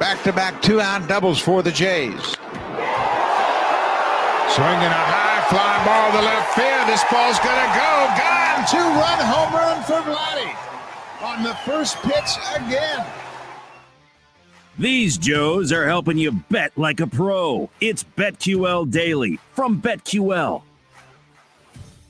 Back-to-back two-out doubles for the Jays. Swinging a high fly ball to left field. This ball's going to go. Gone. Two-run home run for Vladdy on the first pitch again. These Joes are helping you bet like a pro. It's BetQL Daily from BetQL.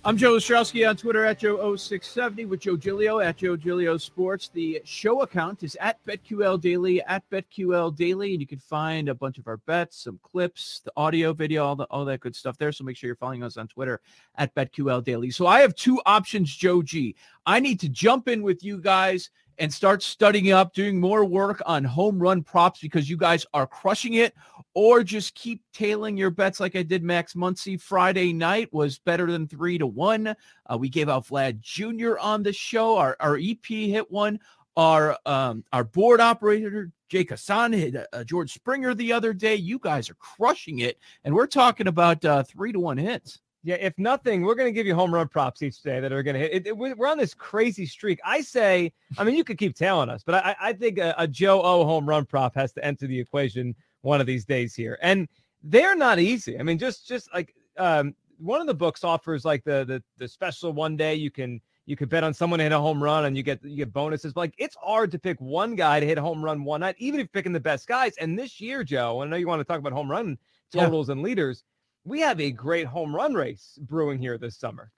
I'm Joe Ostrowski on Twitter at Joe0670 with Joe Giglio at Joe Giglio Sports. The show account is at BetQL Daily at BetQL Daily, and you can find a bunch of our bets, some clips, the audio, video, all, the, all that good stuff there. So make sure you're following us on Twitter at BetQL Daily. So I have two options, Joe G. I need to jump in with you guys and start studying up, doing more work on home run props because you guys are crushing it, or just keep tailing your bets like I did Max Muncy Friday night was better than three to one. Uh, we gave out Vlad Jr. on the show. Our, our EP hit one. Our um, our board operator Jake Hassan hit uh, George Springer the other day. You guys are crushing it, and we're talking about uh, three to one hits. Yeah, if nothing, we're going to give you home run props each day that are going to hit. It, it, we're on this crazy streak. I say, I mean, you could keep telling us, but I, I think a, a Joe O home run prop has to enter the equation one of these days here, and they're not easy. I mean, just just like um, one of the books offers like the the the special one day you can you could bet on someone to hit a home run and you get you get bonuses. But like it's hard to pick one guy to hit a home run one night, even if you're picking the best guys. And this year, Joe, I know you want to talk about home run totals yeah. and leaders we have a great home run race brewing here this summer.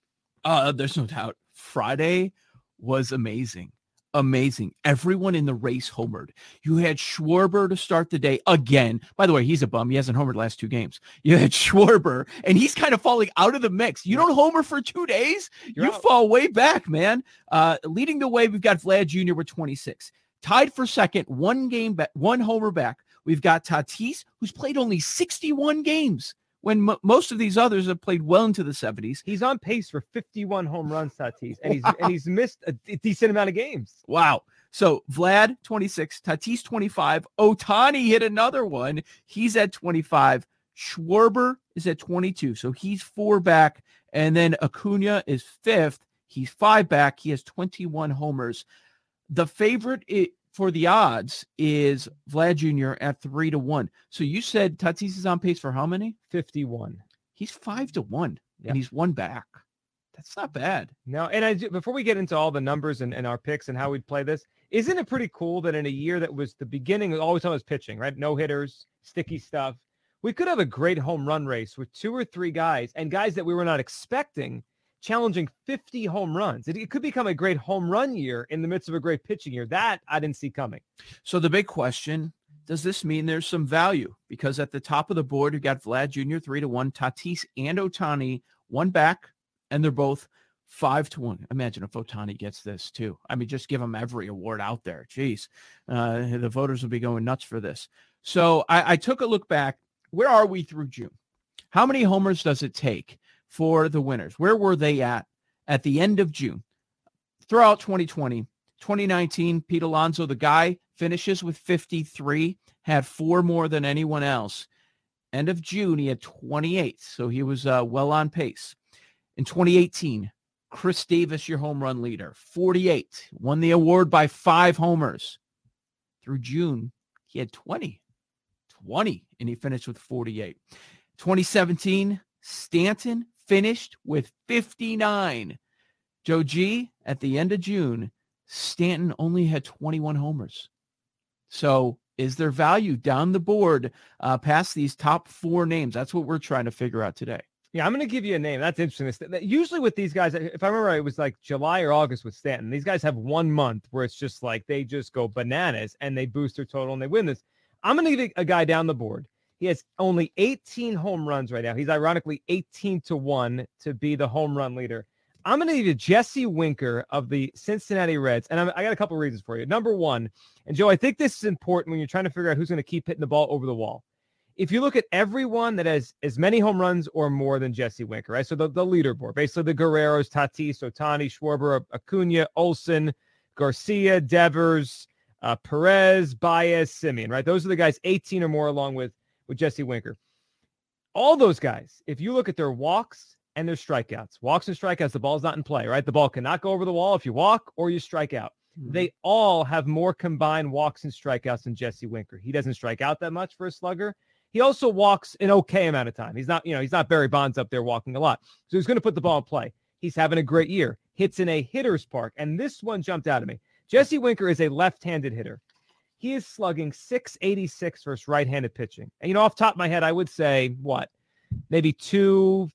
Uh, there's no doubt. Friday was amazing. Amazing. Everyone in the race homered. You had Schwarber to start the day again. By the way, he's a bum. He hasn't homered last two games. You had Schwarber, and he's kind of falling out of the mix. You don't homer for two days, You're you out. fall way back, man. Uh, leading the way, we've got Vlad Jr. with 26. Tied for second, one game back, one homer back. We've got Tatis, who's played only 61 games when m- most of these others have played well into the 70s. He's on pace for 51 home runs, Tatis, and he's and he's missed a decent amount of games. Wow. So Vlad 26, Tatis 25, Ohtani hit another one. He's at 25. Schwarber is at 22. So he's four back. And then Acuna is fifth. He's five back. He has 21 homers. The favorite for the odds is Vlad Jr. at three to one. So you said Tatis is on pace for how many? 51. He's five to one and he's one back. That's not bad. No, and I before we get into all the numbers and, and our picks and how we'd play this, isn't it pretty cool that in a year that was the beginning, of always on was pitching, right? No hitters, sticky mm-hmm. stuff. We could have a great home run race with two or three guys and guys that we were not expecting challenging 50 home runs. It, it, could become a great home run year in the midst of a great pitching year. That I didn't see coming. So the big question does this mean there's some value? Because at the top of the board, you got Vlad Jr. three to one, Tatis and Ohtani one back, and they're both five to one. Imagine if Ohtani gets this too. I mean, just give him every award out there. Jeez, uh, the voters will be going nuts for this. So I, I took a look back. Where are we through June? How many homers does it take for the winners. Where were they at at the end of June? Throughout 2020, 2019, Pete Alonso, the guy, finishes with 53, had four more than anyone else. End of June, he had 28, so he was uh, well on pace. In 2018, Chris Davis, your home run leader, 48, won the award by five homers. Through June, he had 20, 20, and he finished with 48. 2017, Stanton, finished with 59. Joe G, at the end of June, Stanton only had 21 homers. So is there value down the board uh, past these top four names? That's what we're trying to figure out today. Yeah, I'm going to give you a name. That's interesting. Usually with these guys, if I remember, right, it was like July or August with Stanton. These guys have one month where it's just like they just go bananas and they boost their total and they win this. I'm going to give a guy down the board. He has only 18 home runs right now. He's ironically 18 to 1 to be the home run leader. I'm going to give you Jesse Winker of the Cincinnati Reds. And I'm, i got a couple reasons for you. Number one, and Joe, I think this is important when you're trying to figure out who's going to keep hitting the ball over the wall if you look at everyone that has as many home runs or more than Jesse Winker, right? So the, the leaderboard, basically the Guerreros, Tatis, Ohtani, Schwarber, Acuna, Olson, Garcia, Devers, uh, Perez, Baez, Semien, right? Those are the guys 18 or more along with, with Jesse Winker. All those guys, if you look at their walks and their strikeouts, walks and strikeouts, the ball's not in play, right? The ball cannot go over the wall if you walk or you strike out. Mm-hmm. They all have more combined walks and strikeouts than Jesse Winker. He doesn't strike out that much for a slugger. He also walks an okay amount of time. He's not, you know, he's not Barry Bonds up there walking a lot. So he's going to put the ball in play. He's having a great year. Hits in a hitter's park. And this one jumped out at me. Jesse Winker is a left-handed hitter. He is slugging 686 versus right-handed pitching. And you know, off top of my head, I would say what? Maybe two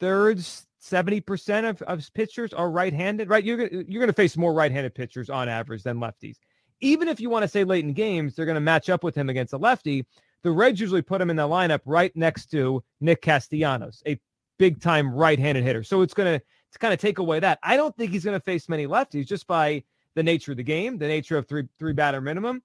thirds, 70% of, of pitchers are right-handed, right? You're you're gonna face more right-handed pitchers on average than lefties. Even if you want to say late in games, they're going to match up with him against a lefty the Reds usually put him in the lineup right next to Nick Castellanos, a big time right handed hitter. So it's going to to kind of take away that. I don't think he's going to face many lefties just by the nature of the game, the nature of three three batter minimum.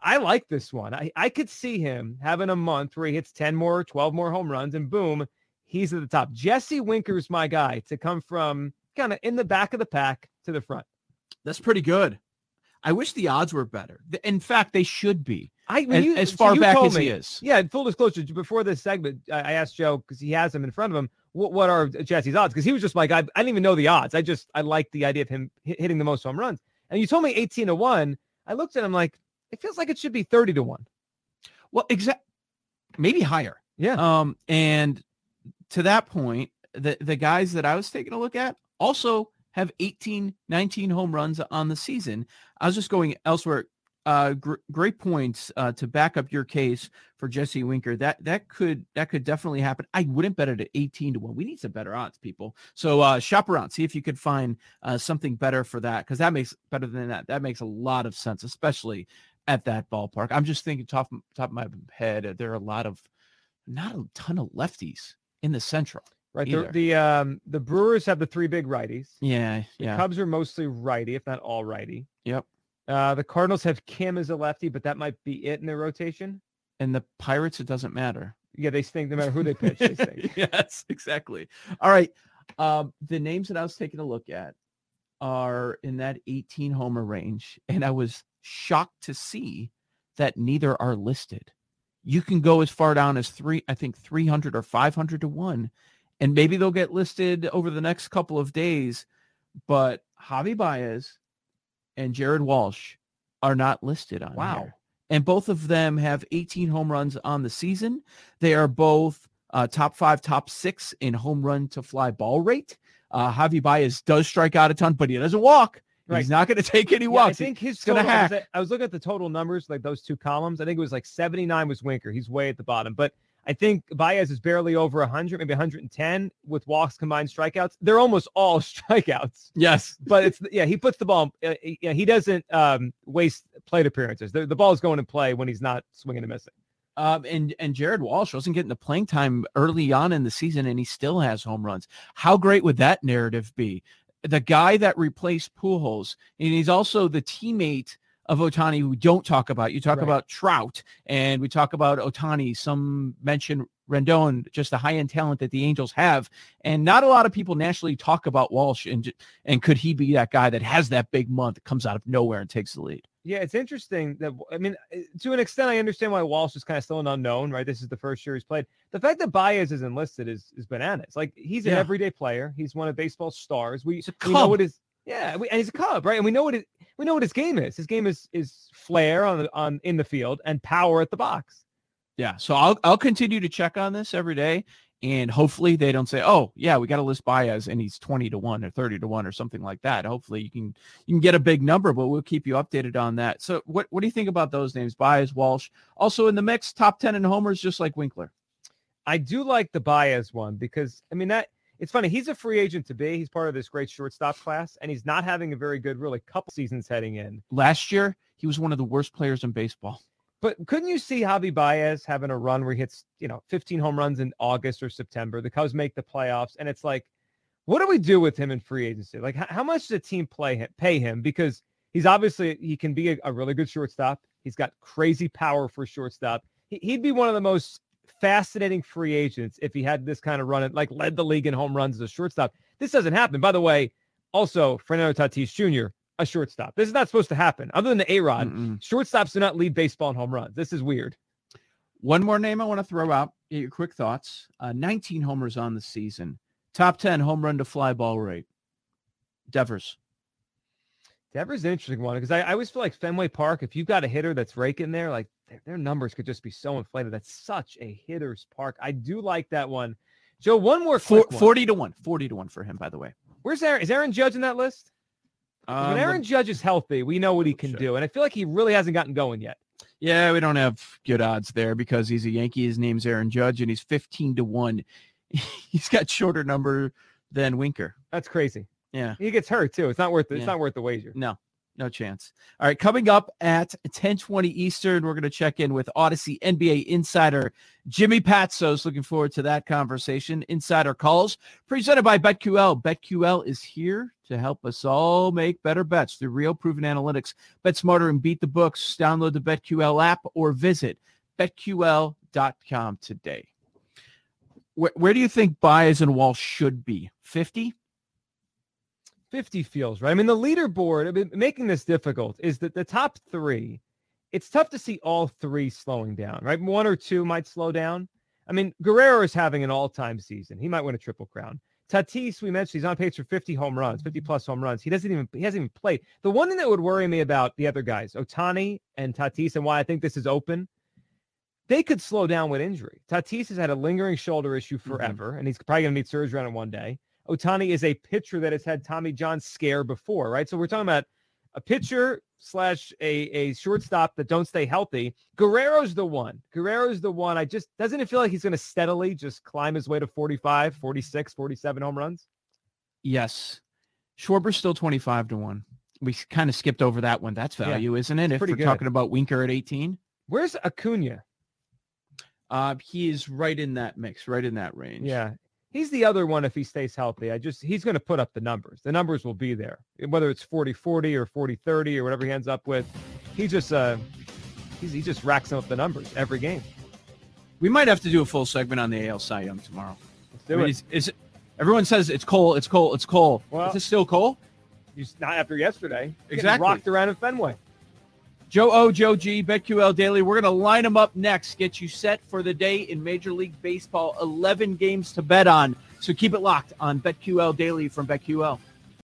I like this one. I, I could see him having a month where he hits 10 more, 12 more home runs, and boom, he's at the top. Jesse Winker's my guy to come from kind of in the back of the pack to the front. That's pretty good. I wish the odds were better. In fact, they should be. I as, you, as far so back as me, he is. Yeah, full disclosure. Before this segment, I asked Joe because he has him in front of him. What, what are Jesse's odds? Because he was just like, I, I didn't even know the odds. I just I like the idea of him hitting the most home runs. And you told me 18 to one. I looked at him like it feels like it should be 30 to one. Well, exact, maybe higher. Yeah. Um, and to that point, the the guys that I was taking a look at also have 18, 19 home runs on the season. I was just going elsewhere. Uh, gr- great points uh, to back up your case for Jesse Winker. That that could that could definitely happen. I wouldn't bet it at 18 to 1. We need some better odds, people. So uh, shop around, see if you could find uh, something better for that because that makes better than that. That makes a lot of sense, especially at that ballpark. I'm just thinking top top of my head, there are a lot of not a ton of lefties in the Central. Right. The, the, um the Brewers have the three big righties. Yeah. The yeah. Cubs are mostly righty, if not all righty. Yep. Uh, the Cardinals have Kim as a lefty, but that might be it in their rotation. And the Pirates, it doesn't matter. Yeah, they stink no matter who they pitch. They stink. yes, exactly. All right. Um, the names that I was taking a look at are in that 18 homer range, and I was shocked to see that neither are listed. You can go as far down as three, I think 300 or 500 to one, and maybe they'll get listed over the next couple of days. But Javi Baez and Jared Walsh are not listed on wow. Here. And both of them have 18 home runs on the season. They are both uh, top five, top six in home run to fly ball rate. Uh, Javi Baez does strike out a ton, but he doesn't walk. Right. He's not going to take any walks. Yeah, I think his going to hack. I was looking at the total numbers, like those two columns. I think it was like 79 was Winker. He's way at the bottom, but I think Baez is barely over 100, maybe 110 with walks combined strikeouts. They're almost all strikeouts. Yes, but it's yeah, he puts the ball. Uh, he, he doesn't um, waste plate appearances. The, the ball is going to play when he's not swinging and missing. Um, and and Jared Walsh wasn't getting the playing time early on in the season, and he still has home runs. How great would that narrative be? The guy that replaced Pujols, and he's also the teammate of Ohtani who don't talk about. You talk right. about Trout and we talk about Ohtani. Some mention Rendon, just the high end talent that the Angels have, and not a lot of people nationally talk about Walsh. And and could he be that guy that has that big month comes out of nowhere and takes the lead? Yeah, it's interesting that I mean, eh, to an extent, I understand why Walsh is kind of still an unknown, right? This is the first year he's played. The fact that Baez is enlisted is is bananas. Like he's an yeah. everyday player. He's one of baseball's stars. We, we know what his yeah, we, and he's a Cub, right? And we know what it, we know what his game is. His game is is flair on the, on in the field and power at the box. Yeah, so I'll I'll continue to check on this every day, and hopefully they don't say, oh yeah, we got to list Baez and he's twenty to one or thirty to one or something like that. Hopefully you can you can get a big number, but we'll keep you updated on that. So what what do you think about those names, Baez, Walsh, also in the mix, top ten in homers, just like Winkler? I do like the Baez one because I mean that it's funny. He's a free agent to be. He's part of this great shortstop class, and he's not having a very good, really, couple seasons heading in. Last year, he was one of the worst players in baseball. But couldn't you see Javi Baez having a run where he hits, you know, 15 home runs in August or September? The Cubs make the playoffs, and it's like, what do we do with him in free agency? Like, how, much does the team play him, pay him? Because he's obviously he can be a, a really good shortstop. He's got crazy power for shortstop. He, he'd be one of the most fascinating free agents if he had this kind of run and like led the league in home runs as a shortstop. This doesn't happen. By the way, also Fernando Tatis Jr., a shortstop. This is not supposed to happen. Other than the A Rod, shortstops do not lead baseball in home runs. This is weird. One more name I want to throw out. Get your quick thoughts. Uh, 19 homers on the season. Top 10 home run to fly ball rate. Devers. Devers is an interesting one because I, I always feel like Fenway Park, if you've got a hitter that's raking there, like their, their numbers could just be so inflated. That's such a hitter's park. I do like that one. Joe, one more Four, quick one. 40 to 1. 40 to 1 for him, by the way. Where's Aaron? Is Aaron Judge in that list? Um, when Aaron Judge is healthy, we know what he can Sure. do. And I feel like he really hasn't gotten going yet. Yeah, we don't have good odds there because he's a Yankee. His name's Aaron Judge, and he's 15 to 1. He's got shorter number than Winker. That's crazy. Yeah. He gets hurt too. It's not worth it. It's not worth the wager. No, no chance. All right, coming up at 1020 Eastern, we're going to check in with Odyssey NBA insider Jimmy Patsos. Looking forward to that conversation. Insider calls presented by BetQL. BetQL is here to help us all make better bets through real proven analytics. Bet smarter and beat the books. Download the BetQL app or visit betql.com today. Where, where do you think Baez and Wall should be? 50? 50 feels right. I mean, the leaderboard, I mean, making this difficult is that the top three, it's tough to see all three slowing down, right? One or two might slow down. I mean, Guerrero is having an all-time season. He might win a triple crown. Tatis, we mentioned, he's on pace for 50 home runs, 50 mm-hmm. plus home runs. He doesn't even he hasn't even played. The one thing that would worry me about the other guys, Ohtani and Tatis, and why I think this is open, they could slow down with injury. Tatis has had a lingering shoulder issue mm-hmm. forever, and he's probably going to need surgery on it one day. Ohtani is a pitcher that has had Tommy John scare before, right? So we're talking about a pitcher slash a, a shortstop that don't stay healthy. Guerrero's the one. Guerrero's the one. I just doesn't it feel like he's going to steadily just climb his way to 45, 46, 47 home runs? Yes. Schwarber's still 25 to 1. We kind of skipped over that one. That's Yeah, value, isn't it? If we're good. talking about Winker at 18. Where's Acuna? Uh, he is right in that mix, right in that range. Yeah. He's the other one if he stays healthy. I just he's going to put up the numbers. The numbers will be there. Whether it's 40-40 or 40-30 or whatever he ends up with. He just uh he's, he just racks up the numbers every game. We might have to do a full segment on the AL Cy Young tomorrow. Let's do I mean, it. Is, is everyone says it's Cole, it's Cole, it's Cole. Well- is it still Cole? He's not after yesterday. Getting Exactly. rocked around in Fenway. Joe O, Joe G, BetQL Daily. We're going to line them up next, get you set for the day in Major League Baseball. 11 games to bet on. So keep it locked on BetQL Daily from BetQL.